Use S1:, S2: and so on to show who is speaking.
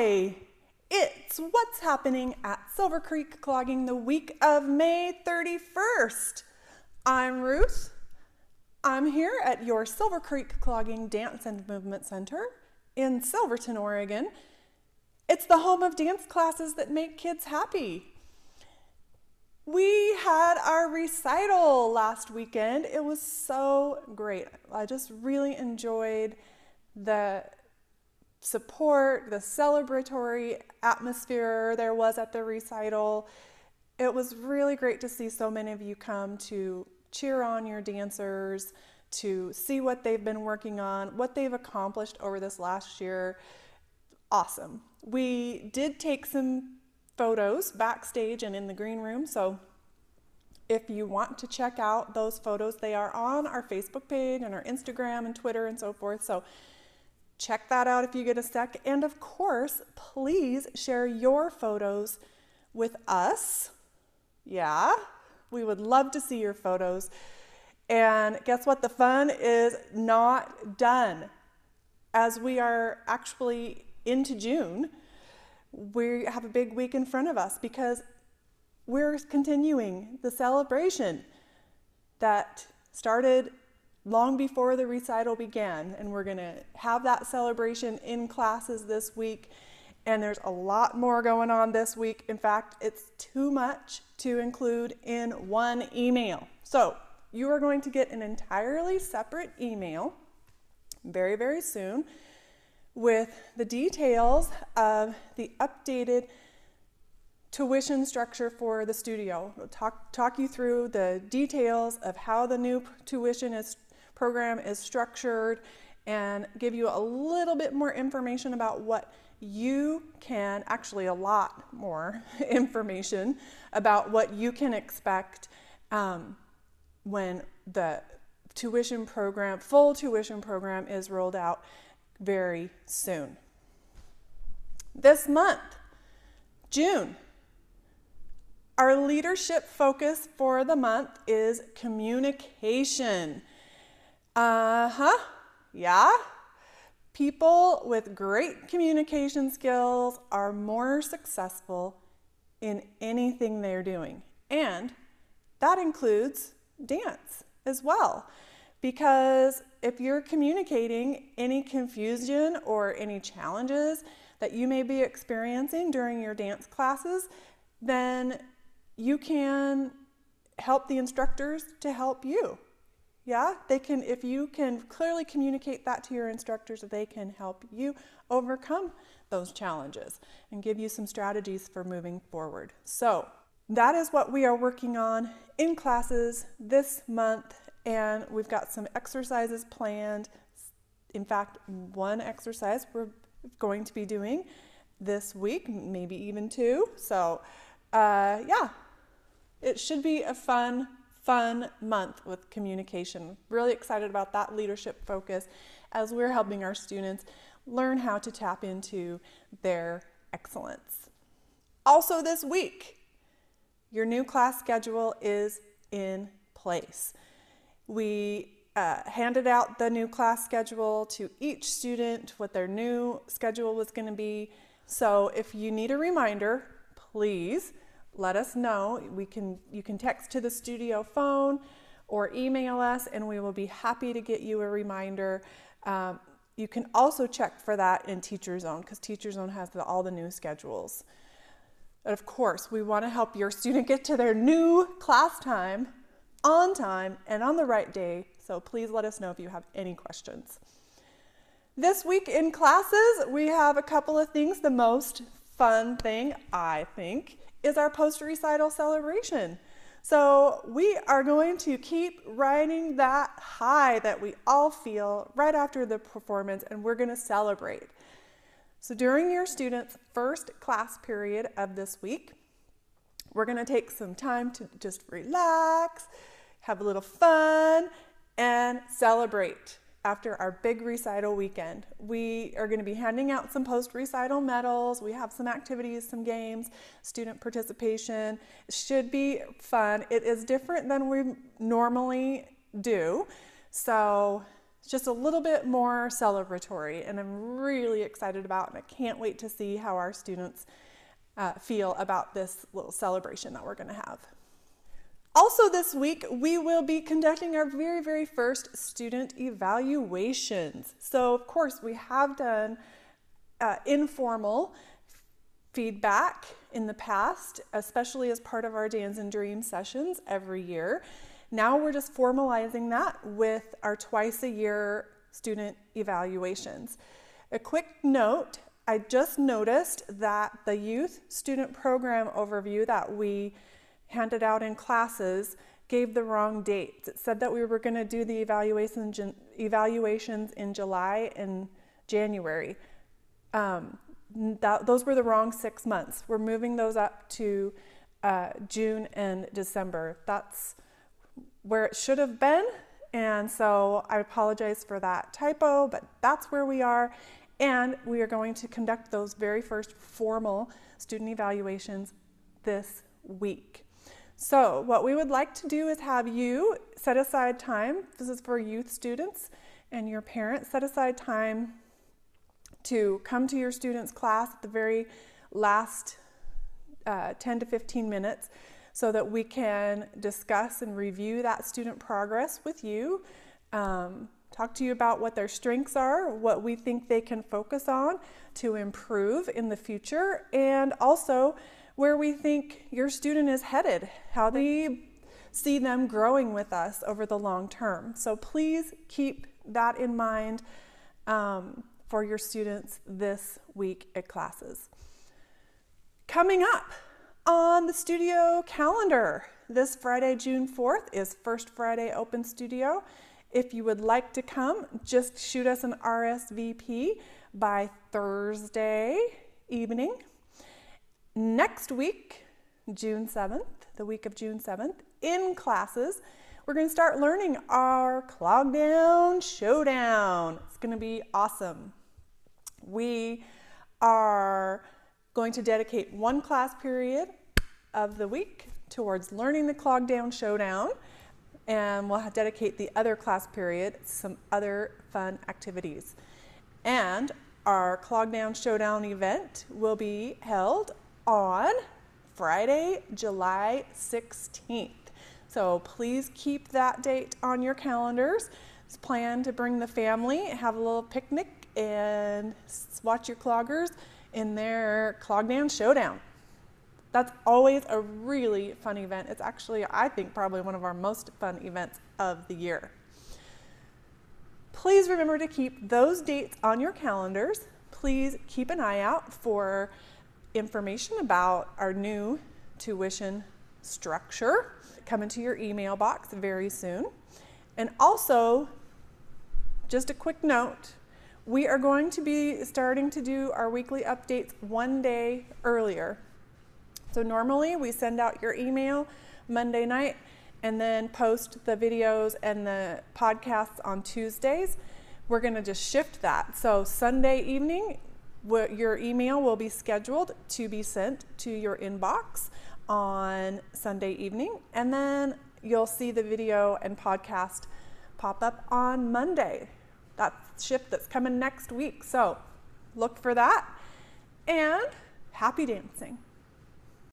S1: Hi! It's what's happening at Silver Creek Clogging the week of May 31st. I'm Ruth. I'm here at your Silver Creek Clogging Dance and Movement Center in Silverton, Oregon. It's the home of dance classes that make kids happy. We had our recital last weekend. It was so great. I just really enjoyed the support, the celebratory atmosphere there was at the recital. It was really great to see so many of you come to cheer on your dancers, to see what they've been working on, what they've accomplished over this last year. Awesome. We did take some photos backstage and in the green room, so if you want to check out those photos, they are on our Facebook page and our Instagram and Twitter and so forth. So check that out if you get a sec. And of course, please share your photos with us. Yeah, we would love to see your photos. And guess what? The fun is not done. As we are actually into June, we have a big week in front of us because we're continuing the celebration that started long before the recital began. And we're going to have that celebration in classes this week. And there's a lot more going on this week. In fact, it's too much to include in one email. So you are going to get an entirely separate email very, very soon with the details of the updated tuition structure for the studio. We'll talk, talk you through the details of how the new tuition is program is structured and give you a little bit more information about what you can, actually a lot more information about what you can expect um, when the tuition program, full tuition program is rolled out very soon. This month, June, our leadership focus for the month is communication. Uh huh. Yeah. People with great communication skills are more successful in anything they're doing. And that includes dance as well. Because if you're communicating any confusion or any challenges that you may be experiencing during your dance classes, then you can help the instructors to help you. Yeah, they can, if you can clearly communicate that to your instructors, they can help you overcome those challenges and give you some strategies for moving forward. So, that is what we are working on in classes this month, and we've got some exercises planned. In fact, one exercise we're going to be doing this week, maybe even two. So, uh, yeah, it should be a fun fun month with communication. Really excited about that leadership focus as we're helping our students learn how to tap into their excellence. Also, this week, your new class schedule is in place. We uh, handed out the new class schedule to each student, what their new schedule was going to be. So, if you need a reminder, please let us know. We can, you can text to the studio phone or email us, and we will be happy to get you a reminder. Um, you can also check for that in Teacher Zone because Teacher Zone has the, all the new schedules. And of course, we want to help your student get to their new class time on time and on the right day. So please let us know if you have any questions. This week in classes, we have a couple of things. The most fun thing, I think, is our post recital celebration. So we are going to keep riding that high that we all feel right after the performance, and we're going to celebrate. So during your students' first class period of this week, we're going to take some time to just relax, have a little fun, and celebrate after our big recital weekend. We are going to be handing out some post recital medals. We have some activities, some games, student participation. Should be fun. It is different than we normally do. So just a little bit more celebratory, and I'm really excited about, and I can't wait to see how our students uh, feel about this little celebration that we're going to have. Also, this week, we will be conducting our very, very first student evaluations. So, of course, we have done uh, informal feedback in the past, especially as part of our Dance and Dream sessions every year. Now we're just formalizing that with our twice a year student evaluations. A quick note I just noticed that the youth student program overview that we handed out in classes gave the wrong dates. It said that we were going to do the evaluations evaluations in July and January. Um, that, those were the wrong six months. We're moving those up to uh, June and December. That's where it should have been. And so I apologize for that typo, but that's where we are. And we are going to conduct those very first formal student evaluations this week. So, what we would like to do is have you set aside time. This is for youth students and your parents. Set aside time to come to your students' class at the very last uh, 10 to 15 minutes so that we can discuss and review that student progress with you. Um, talk to you about what their strengths are, what we think they can focus on to improve in the future, and also where we think your student is headed, how we see them growing with us over the long term. So please keep that in mind um, for your students this week at classes. Coming up on the studio calendar, this Friday, June 4th, is First Friday Open Studio. If you would like to come, just shoot us an RSVP by Thursday evening. Next week, June 7th, the week of June 7th, in classes, we're going to start learning our Clog Down Showdown. It's going to be awesome. We are going to dedicate one class period of the week towards learning the Clog Down Showdown, and we'll dedicate the other class period to some other fun activities. And our Clog Down Showdown event will be held on Friday, July 16th. So please keep that date on your calendars. plan to bring the family, have a little picnic, and watch your cloggers in their Clog Down Showdown. That's always a really fun event. It's actually, I think, probably one of our most fun events of the year. Please remember to keep those dates on your calendars. Please keep an eye out for information about our new tuition structure coming to your email box very soon. And also, just a quick note we are going to be starting to do our weekly updates one day earlier. So, normally we send out your email Monday night and then post the videos and the podcasts on Tuesdays. We're going to just shift that. So, Sunday evening, your email will be scheduled to be sent to your inbox on Sunday evening, and then you'll see the video and podcast pop up on Monday. That shift that's coming next week. So look for that and happy dancing.